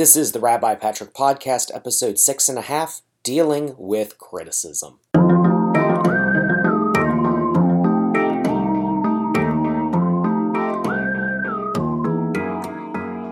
This is the Rabbi Patrick Podcast, episode six and a half Dealing with Criticism.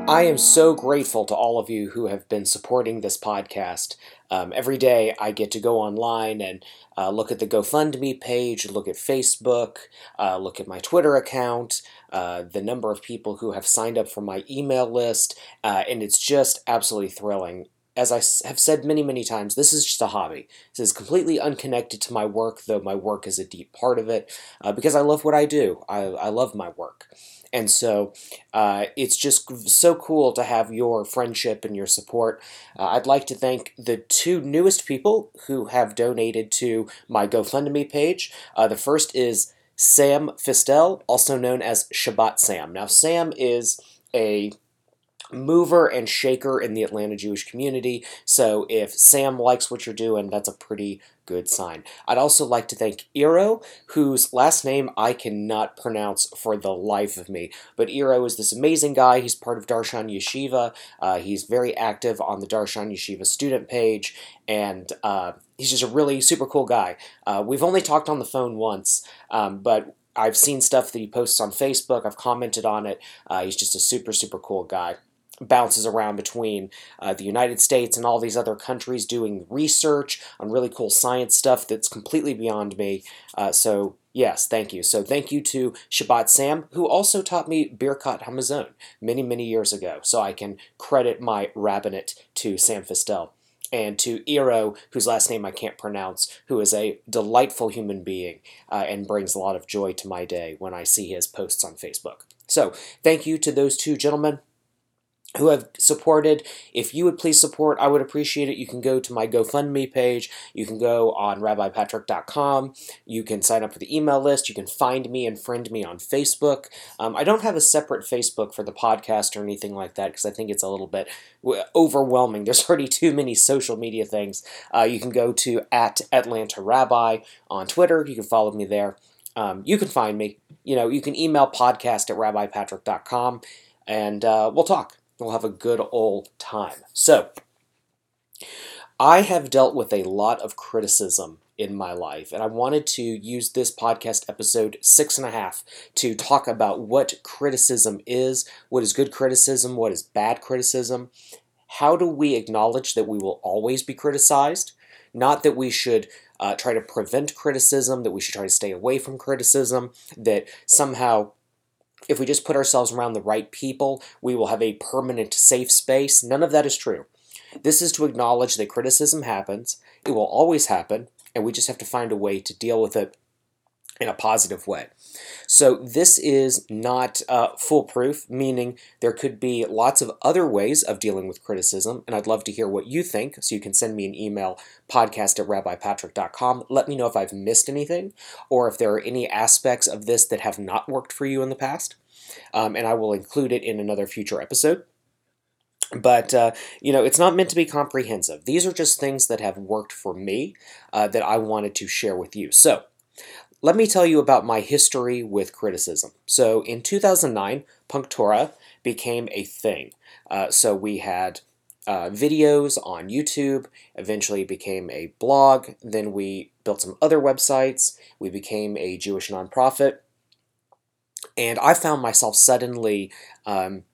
I am so grateful to all of you who have been supporting this podcast. Um, every day I get to go online and uh, look at the GoFundMe page, look at Facebook, uh, look at my Twitter account, uh, the number of people who have signed up for my email list, uh, and it's just absolutely thrilling. As I have said many, many times, this is just a hobby. This is completely unconnected to my work, though my work is a deep part of it, uh, because I love what I do. I, I love my work. And so uh, it's just so cool to have your friendship and your support. Uh, I'd like to thank the two newest people who have donated to my GoFundMe page. Uh, the first is Sam Fistel, also known as Shabbat Sam. Now, Sam is a mover and shaker in the Atlanta Jewish community. So if Sam likes what you're doing, that's a pretty good sign. I'd also like to thank Iro, whose last name I cannot pronounce for the life of me. But Iro is this amazing guy. He's part of Darshan Yeshiva. Uh, he's very active on the Darshan Yeshiva student page, and uh, he's just a really super cool guy. Uh, we've only talked on the phone once, um, but I've seen stuff that he posts on Facebook. I've commented on it. Uh, he's just a super, super cool guy bounces around between uh, the United States and all these other countries doing research on really cool science stuff that's completely beyond me. Uh, so, yes, thank you. So, thank you to Shabbat Sam, who also taught me Birkat Hamazon many, many years ago. So, I can credit my rabbinate to Sam Fistel. And to Iro, whose last name I can't pronounce, who is a delightful human being uh, and brings a lot of joy to my day when I see his posts on Facebook. So, thank you to those two gentlemen who have supported. If you would please support, I would appreciate it. You can go to my GoFundMe page. You can go on rabbipatrick.com. You can sign up for the email list. You can find me and friend me on Facebook. Um, I don't have a separate Facebook for the podcast or anything like that because I think it's a little bit overwhelming. There's already too many social media things. Uh, you can go to at Atlanta Rabbi on Twitter. You can follow me there. Um, you can find me. You know, you can email podcast at rabbipatrick.com and uh, we'll talk. We'll have a good old time. So, I have dealt with a lot of criticism in my life, and I wanted to use this podcast episode six and a half to talk about what criticism is, what is good criticism, what is bad criticism, how do we acknowledge that we will always be criticized, not that we should uh, try to prevent criticism, that we should try to stay away from criticism, that somehow if we just put ourselves around the right people, we will have a permanent safe space. None of that is true. This is to acknowledge that criticism happens, it will always happen, and we just have to find a way to deal with it in a positive way. So, this is not uh, foolproof, meaning there could be lots of other ways of dealing with criticism, and I'd love to hear what you think. So, you can send me an email, podcast at rabbipatrick.com. Let me know if I've missed anything or if there are any aspects of this that have not worked for you in the past, um, and I will include it in another future episode. But, uh, you know, it's not meant to be comprehensive. These are just things that have worked for me uh, that I wanted to share with you. So, let me tell you about my history with criticism. So in 2009, PunkTorah became a thing. Uh, so we had uh, videos on YouTube, eventually became a blog, then we built some other websites, we became a Jewish nonprofit, and I found myself suddenly um,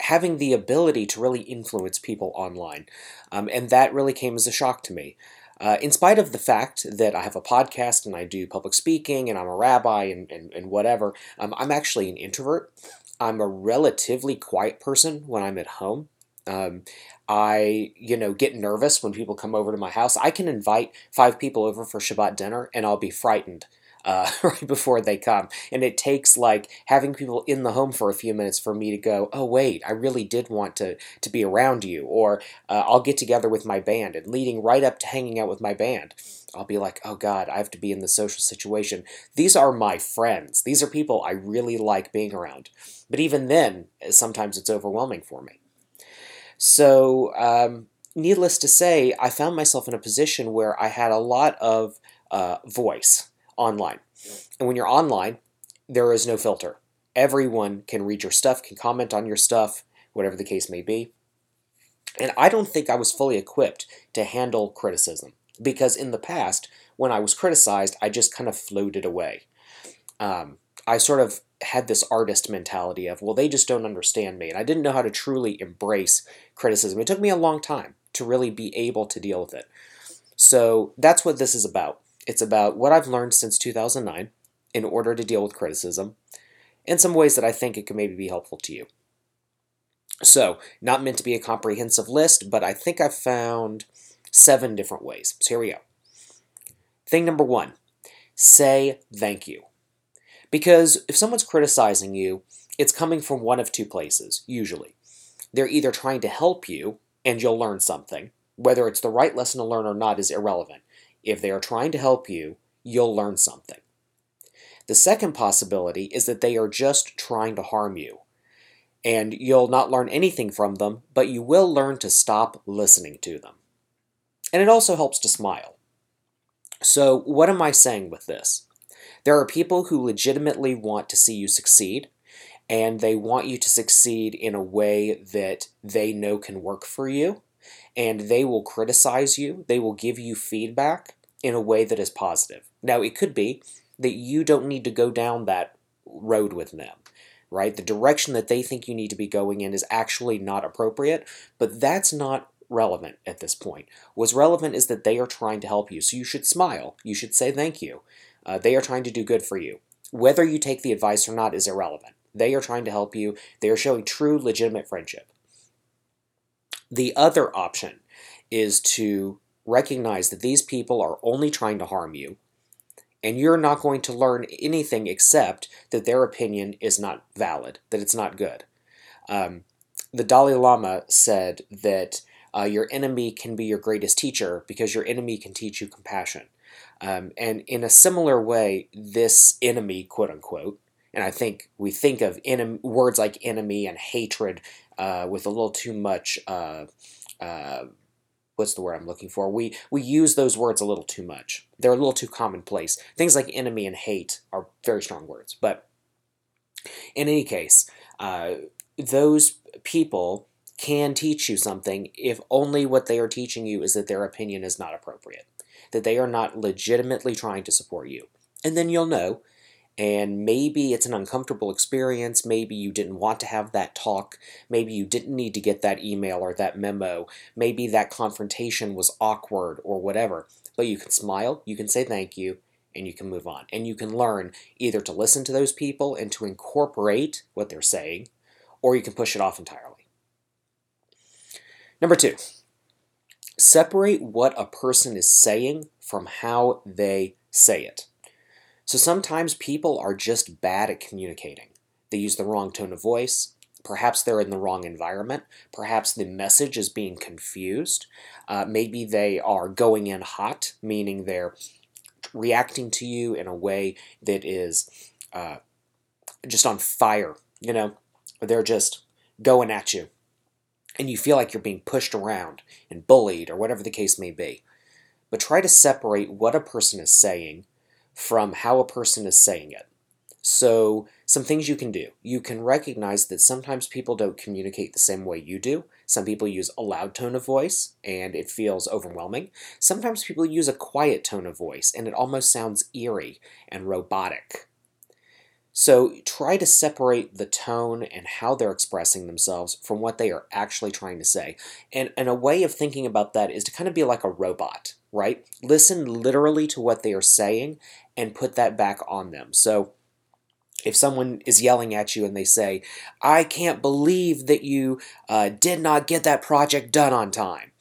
having the ability to really influence people online. Um, and that really came as a shock to me. Uh, in spite of the fact that I have a podcast and I do public speaking and I'm a rabbi and, and, and whatever, um, I'm actually an introvert. I'm a relatively quiet person when I'm at home. Um, I, you know, get nervous when people come over to my house. I can invite five people over for Shabbat dinner and I'll be frightened uh, right before they come. And it takes like having people in the home for a few minutes for me to go, oh, wait, I really did want to, to be around you. Or uh, I'll get together with my band and leading right up to hanging out with my band. I'll be like, oh God, I have to be in the social situation. These are my friends. These are people I really like being around. But even then, sometimes it's overwhelming for me. So, um, needless to say, I found myself in a position where I had a lot of uh, voice online. And when you're online, there is no filter. Everyone can read your stuff, can comment on your stuff, whatever the case may be. And I don't think I was fully equipped to handle criticism because in the past, when I was criticized, I just kind of floated away. Um, I sort of had this artist mentality of, well, they just don't understand me. And I didn't know how to truly embrace criticism. It took me a long time to really be able to deal with it. So that's what this is about. It's about what I've learned since 2009 in order to deal with criticism and some ways that I think it could maybe be helpful to you. So, not meant to be a comprehensive list, but I think I've found seven different ways. So here we go. Thing number one say thank you. Because if someone's criticizing you, it's coming from one of two places, usually. They're either trying to help you and you'll learn something. Whether it's the right lesson to learn or not is irrelevant. If they are trying to help you, you'll learn something. The second possibility is that they are just trying to harm you. And you'll not learn anything from them, but you will learn to stop listening to them. And it also helps to smile. So, what am I saying with this? There are people who legitimately want to see you succeed, and they want you to succeed in a way that they know can work for you, and they will criticize you, they will give you feedback in a way that is positive. Now, it could be that you don't need to go down that road with them, right? The direction that they think you need to be going in is actually not appropriate, but that's not relevant at this point. What's relevant is that they are trying to help you, so you should smile. You should say thank you. Uh, they are trying to do good for you. Whether you take the advice or not is irrelevant. They are trying to help you. They are showing true, legitimate friendship. The other option is to recognize that these people are only trying to harm you, and you're not going to learn anything except that their opinion is not valid, that it's not good. Um, the Dalai Lama said that uh, your enemy can be your greatest teacher because your enemy can teach you compassion. Um, and in a similar way, this enemy, quote unquote, and I think we think of enem- words like enemy and hatred uh, with a little too much. Uh, uh, what's the word I'm looking for? We we use those words a little too much. They're a little too commonplace. Things like enemy and hate are very strong words. But in any case, uh, those people can teach you something if only what they are teaching you is that their opinion is not appropriate, that they are not legitimately trying to support you. And then you'll know and maybe it's an uncomfortable experience. Maybe you didn't want to have that talk. Maybe you didn't need to get that email or that memo. Maybe that confrontation was awkward or whatever. But you can smile, you can say thank you, and you can move on. And you can learn either to listen to those people and to incorporate what they're saying, or you can push it off entirely. Number two, separate what a person is saying from how they say it. So sometimes people are just bad at communicating. They use the wrong tone of voice. Perhaps they're in the wrong environment. Perhaps the message is being confused. Uh, maybe they are going in hot, meaning they're reacting to you in a way that is uh, just on fire, you know? They're just going at you. And you feel like you're being pushed around and bullied or whatever the case may be. But try to separate what a person is saying from how a person is saying it. So, some things you can do. You can recognize that sometimes people don't communicate the same way you do. Some people use a loud tone of voice and it feels overwhelming. Sometimes people use a quiet tone of voice and it almost sounds eerie and robotic. So, try to separate the tone and how they're expressing themselves from what they are actually trying to say. And, and a way of thinking about that is to kind of be like a robot right? Listen literally to what they are saying and put that back on them. So if someone is yelling at you and they say, I can't believe that you uh, did not get that project done on time,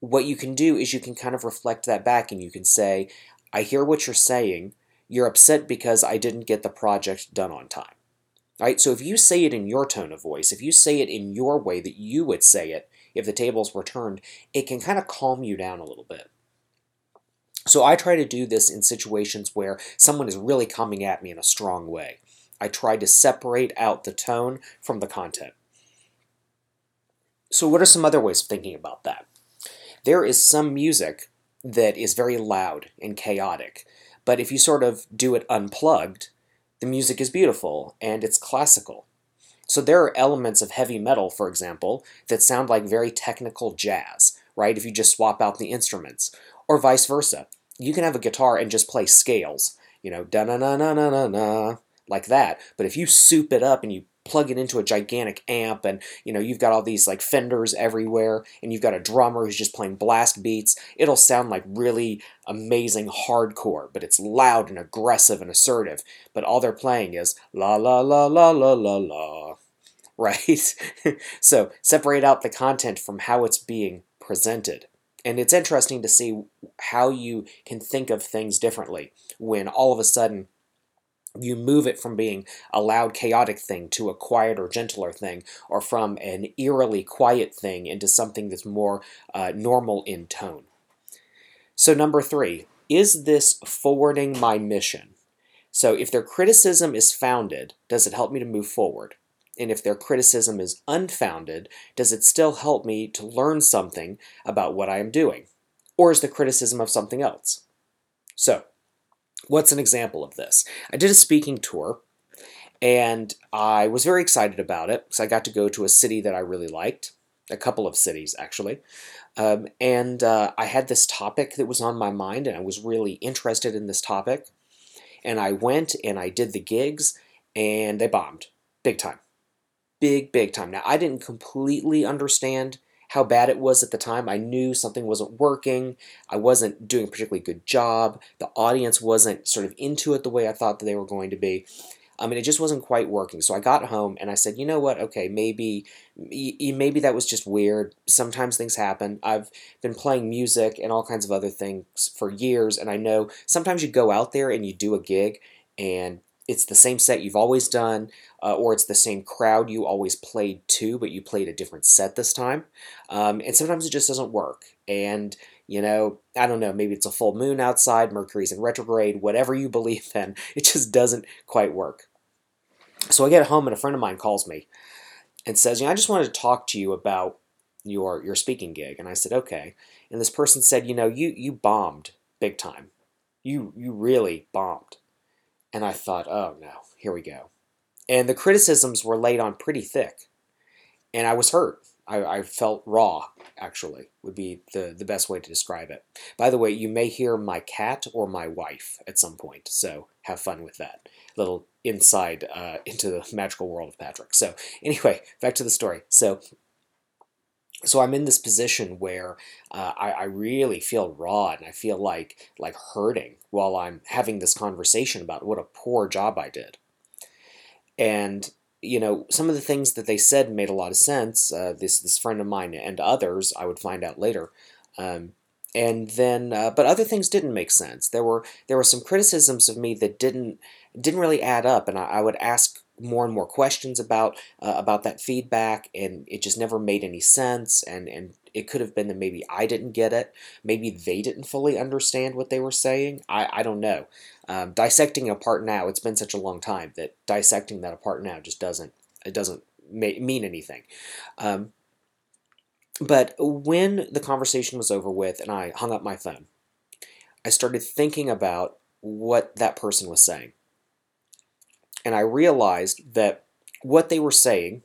what you can do is you can kind of reflect that back and you can say, I hear what you're saying. You're upset because I didn't get the project done on time. Right? So if you say it in your tone of voice, if you say it in your way that you would say it if the tables were turned, it can kind of calm you down a little bit. So I try to do this in situations where someone is really coming at me in a strong way. I try to separate out the tone from the content. So, what are some other ways of thinking about that? There is some music that is very loud and chaotic, but if you sort of do it unplugged, the music is beautiful and it's classical. So there are elements of heavy metal, for example, that sound like very technical jazz, right? If you just swap out the instruments, or vice versa. You can have a guitar and just play scales, you know, da na na na na na na, like that. But if you soup it up and you plug it into a gigantic amp and you know you've got all these like fenders everywhere and you've got a drummer who's just playing blast beats it'll sound like really amazing hardcore but it's loud and aggressive and assertive. But all they're playing is la la la la la la la right? So separate out the content from how it's being presented and it's interesting to see how you can think of things differently when all of a sudden you move it from being a loud, chaotic thing to a quieter, gentler thing, or from an eerily quiet thing into something that's more uh, normal in tone. So, number three, is this forwarding my mission? So, if their criticism is founded, does it help me to move forward? And if their criticism is unfounded, does it still help me to learn something about what I am doing? Or is the criticism of something else? So, What's an example of this? I did a speaking tour and I was very excited about it because I got to go to a city that I really liked, a couple of cities actually. Um, and uh, I had this topic that was on my mind and I was really interested in this topic. And I went and I did the gigs and they bombed big time. Big, big time. Now, I didn't completely understand how bad it was at the time. I knew something wasn't working. I wasn't doing a particularly good job. The audience wasn't sort of into it the way I thought that they were going to be. I mean, it just wasn't quite working. So I got home and I said, you know what? Okay, maybe, maybe that was just weird. Sometimes things happen. I've been playing music and all kinds of other things for years, and I know sometimes you go out there and you do a gig, and it's the same set you've always done, uh, or it's the same crowd you always played to, but you played a different set this time. Um, and sometimes it just doesn't work. And, you know, I don't know, maybe it's a full moon outside, Mercury's in retrograde, whatever you believe in, it just doesn't quite work. So I get home and a friend of mine calls me and says, you know, I just wanted to talk to you about your your speaking gig. And I said, okay. And this person said, you know, you you bombed big time. You you really bombed. And I thought, oh no, here we go. And the criticisms were laid on pretty thick. And I was hurt. I, I, felt raw, actually, would be the, the best way to describe it. By the way, you may hear my cat or my wife at some point, so have fun with that. Little inside uh, into the magical world of Patrick. So, anyway, back to the story. So, so I'm in this position where uh, I, I, really feel raw and I feel like like hurting while I'm having this conversation about what a poor job I did. And you know, some of the things that they said made a lot of sense. Uh, this this friend of mine and others, I would find out later. Um, and then, uh, but other things didn't make sense. There were there were some criticisms of me that didn't didn't really add up, and I, I would ask more and more questions about uh, about that feedback, and it just never made any sense. And and it could have been that maybe I didn't get it, maybe they didn't fully understand what they were saying. I I don't know. Um, dissecting it apart now, it's been such a long time that dissecting that apart now just doesn't it doesn't mean anything. Um, but when the conversation was over with and I hung up my phone, I started thinking about what that person was saying and I realized that what they were saying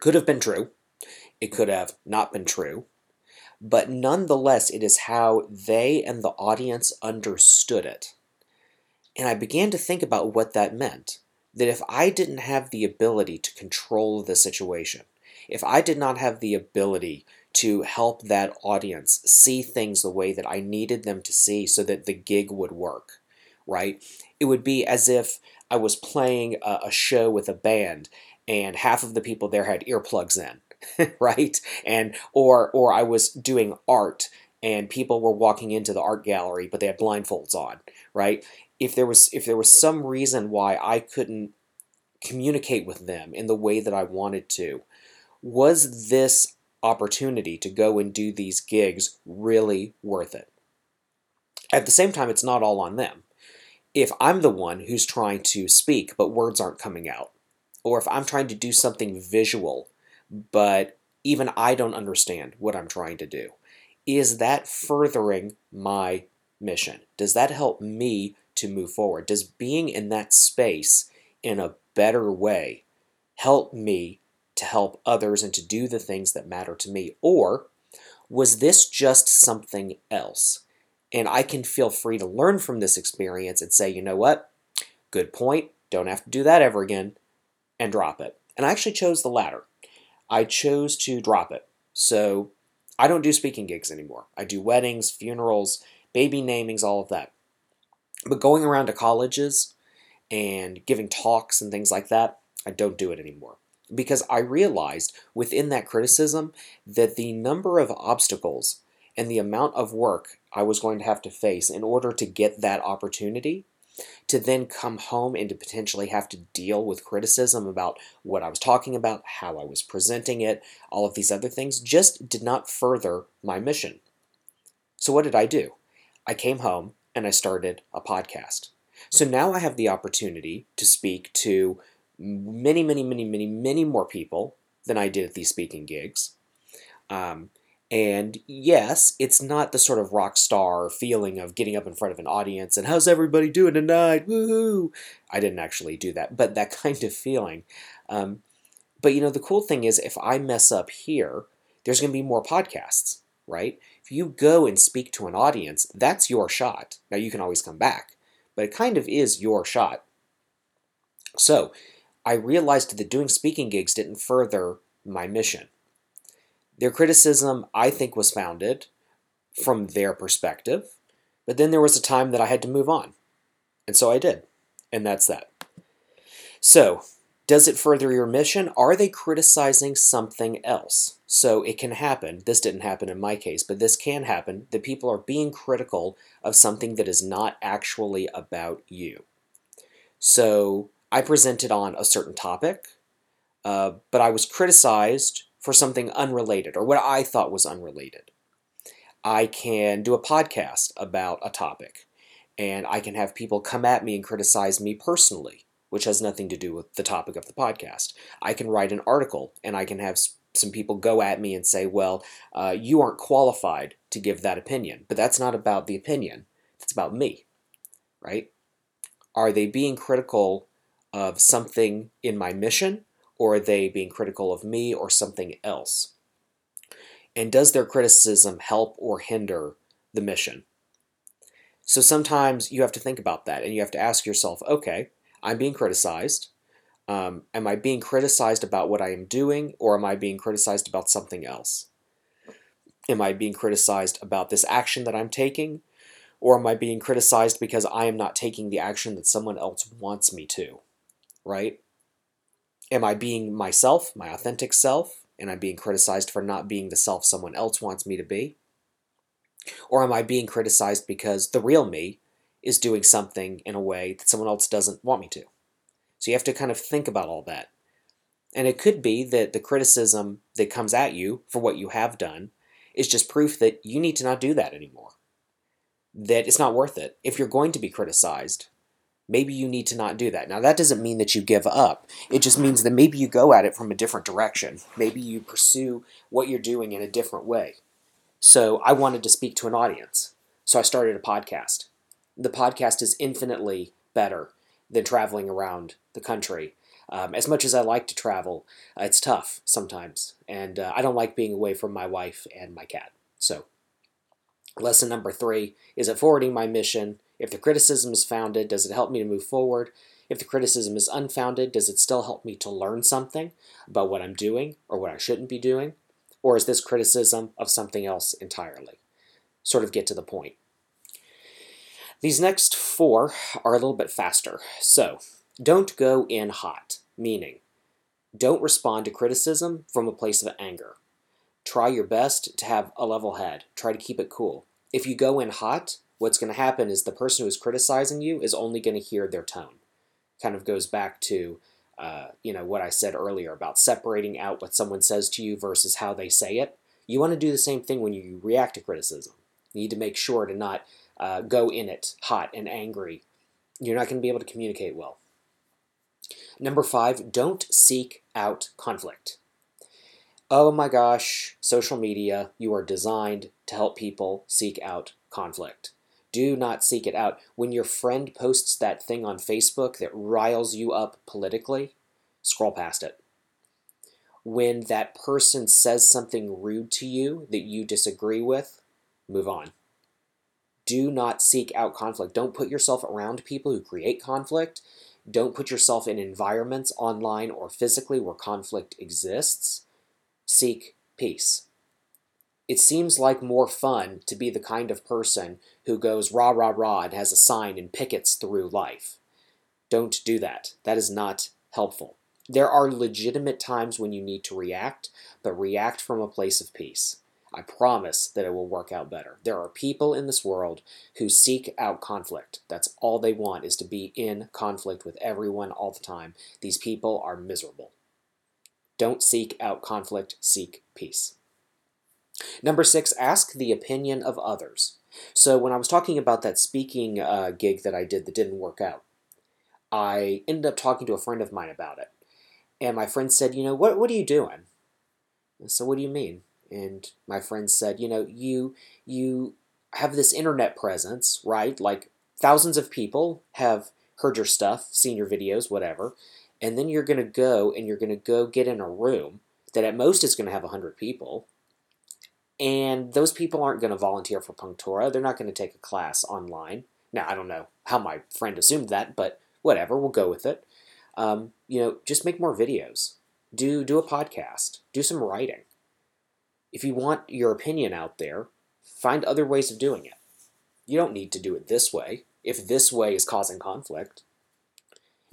could have been true. It could have not been true. But nonetheless, it is how they and the audience understood it. And I began to think about what that meant. That if I didn't have the ability to control the situation, if I did not have the ability to help that audience see things the way that I needed them to see so that the gig would work, right? It would be as if I was playing a, a show with a band and half of the people there had earplugs in, right? And or or I was doing art and people were walking into the art gallery but they had blindfolds on, right? If there was if there was some reason why I couldn't communicate with them in the way that I wanted to, was this opportunity to go and do these gigs really worth it? At the same time, it's not all on them if I'm the one who's trying to speak but words aren't coming out, or if I'm trying to do something visual but even I don't understand what I'm trying to do, is that furthering my mission? Does that help me to move forward? Does being in that space in a better way help me to help others and to do the things that matter to me? Or was this just something else? And I can feel free to learn from this experience and say, you know what? Good point. Don't have to do that ever again and drop it. And I actually chose the latter. I chose to drop it. So I don't do speaking gigs anymore. I do weddings, funerals, baby namings, all of that. But going around to colleges and giving talks and things like that, I don't do it anymore. Because I realized within that criticism that the number of obstacles and the amount of work I was going to have to face in order to get that opportunity to then come home and to potentially have to deal with criticism about what I was talking about, how I was presenting it, all of these other things just did not further my mission. So, what did I do? I came home and I started a podcast. So now I have the opportunity to speak to many, many, many, many, many more people than I did at these speaking gigs. Um, and yes, it's not the sort of rock star feeling of getting up in front of an audience and how's everybody doing tonight? Woohoo! I didn't actually do that, but that kind of feeling. Um, but you know, the cool thing is if I mess up here, there's going to be more podcasts, right? If you go and speak to an audience, that's your shot. Now you can always come back, but it kind of is your shot. So I realized that doing speaking gigs didn't further my mission. Their criticism, I think, was founded from their perspective, but then there was a time that I had to move on. And so I did. And that's that. So, does it further your mission? Are they criticizing something else? So it can happen. This didn't happen in my case, but this can happen that people are being critical of something that is not actually about you. So I presented on a certain topic, uh, but I was criticized for something unrelated or what I thought was unrelated. I can do a podcast about a topic and I can have people come at me and criticize me personally, which has nothing to do with the topic of the podcast. I can write an article and I can have some people go at me and say, well, uh, you aren't qualified to give that opinion. But that's not about the opinion, it's about me, right? Are they being critical of something in my mission or are they being critical of me or something else? And does their criticism help or hinder the mission? So sometimes you have to think about that and you have to ask yourself okay, I'm being criticized. Um, am I being criticized about what I am doing or am I being criticized about something else? Am I being criticized about this action that I'm taking? Or am I being criticized because I am not taking the action that someone else wants me to? Right? Am I being myself, my authentic self, and I'm being criticized for not being the self someone else wants me to be? Or am I being criticized because the real me is doing something in a way that someone else doesn't want me to? So you have to kind of think about all that. And it could be that the criticism that comes at you for what you have done is just proof that you need to not do that anymore. That it's not worth it. If you're going to be criticized, maybe you need to not do that. Now, that doesn't mean that you give up. It just means that maybe you go at it from a different direction. Maybe you pursue what you're doing in a different way. So, I wanted to speak to an audience. So, I started a podcast. The podcast is infinitely better than traveling around the country. Um, as much as I like to travel, uh, it's tough sometimes. And uh, I don't like being away from my wife and my cat. So, lesson number three is it forwarding my mission if the criticism is founded, does it help me to move forward? If the criticism is unfounded, does it still help me to learn something about what I'm doing or what I shouldn't be doing? Or is this criticism of something else entirely? Sort of get to the point. These next four are a little bit faster. So, don't go in hot, meaning don't respond to criticism from a place of anger. Try your best to have a level head. Try to keep it cool. If you go in hot, what's going to happen is the person who's criticizing you is only going to hear their tone. Kind of goes back to uh, you know what I said earlier about separating out what someone says to you versus how they say it. You want to do the same thing when you react to criticism. You need to make sure to not uh, go in it hot and angry. You're not going to be able to communicate well. Number five, don't seek out conflict. Oh my gosh, social media, you are designed to help people seek out conflict. Do not seek it out. When your friend posts that thing on Facebook that riles you up politically, scroll past it. When that person says something rude to you that you disagree with, move on. Do not seek out conflict. Don't put yourself around people who create conflict. Don't put yourself in environments online or physically where conflict exists. Seek peace. It seems like more fun to be the kind of person who goes rah, rah, rah and has a sign and pickets through life. Don't do that. That is not helpful. There are legitimate times when you need to react, but react from a place of peace. I promise that it will work out better. There are people in this world who seek out conflict. That's all they want is to be in conflict with everyone all the time. These people are miserable. Don't seek out conflict, seek peace. Number six, ask the opinion of others. So, when I was talking about that speaking uh, gig that I did that didn't work out, I ended up talking to a friend of mine about it. And my friend said, You know, what, what are you doing? Said, What do you mean? and my friend said, you know, you you have this internet presence, right? Like thousands of people have heard your stuff, seen your videos, whatever, and then you're going to go and you're going to go get in a room that at most is going to have 100 people. And those people aren't going to volunteer for PunkTorah. They're not going to take a class online. Now, I don't know how my friend assumed that, but whatever, we'll go with it. Um, you know, just make more videos. Do do a podcast. Do some writing. If you want your opinion out there, find other ways of doing it. You don't need to do it this way if this way is causing conflict.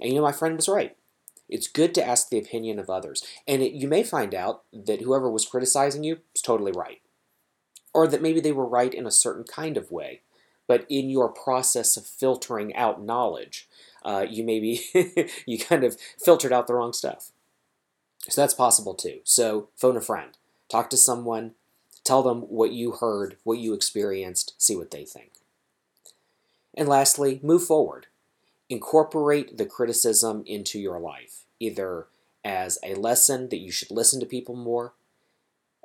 And you know, my friend was right. It's good to ask the opinion of others. And it, you may find out that whoever was criticizing you was totally right. Or that maybe they were right in a certain kind of way. But in your process of filtering out knowledge, uh, you maybe you kind of filtered out the wrong stuff. So that's possible too. So phone a friend. Talk to someone, tell them what you heard, what you experienced, see what they think. And lastly, move forward. Incorporate the criticism into your life, either as a lesson that you should listen to people more,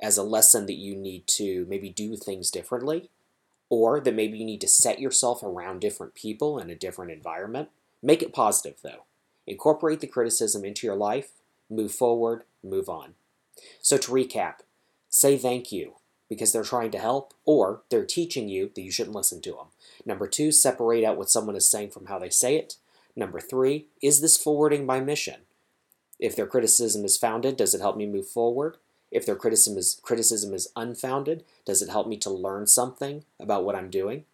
as a lesson that you need to maybe do things differently, or that maybe you need to set yourself around different people in a different environment. Make it positive though. Incorporate the criticism into your life, move forward, move on. So to recap, Say thank you because they're trying to help or they're teaching you that you shouldn't listen to them. Number two, separate out what someone is saying from how they say it. Number three, is this forwarding my mission? If their criticism is founded, does it help me move forward? If their criticism is, criticism is unfounded, does it help me to learn something about what I'm doing?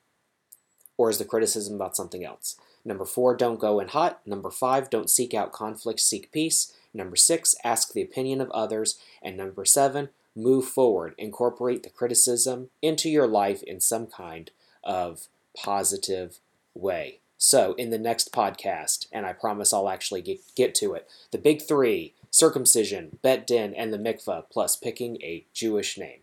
Or is the criticism about something else? Number four, don't go in hot. Number five, don't seek out conflict, seek peace. Number six, ask the opinion of others. And number seven, move forward, incorporate the criticism into your life in some kind of positive way. So, in the next podcast, and I promise I'll actually get, get to it, the big three circumcision, Bet Din, and the mikvah, plus picking a Jewish name.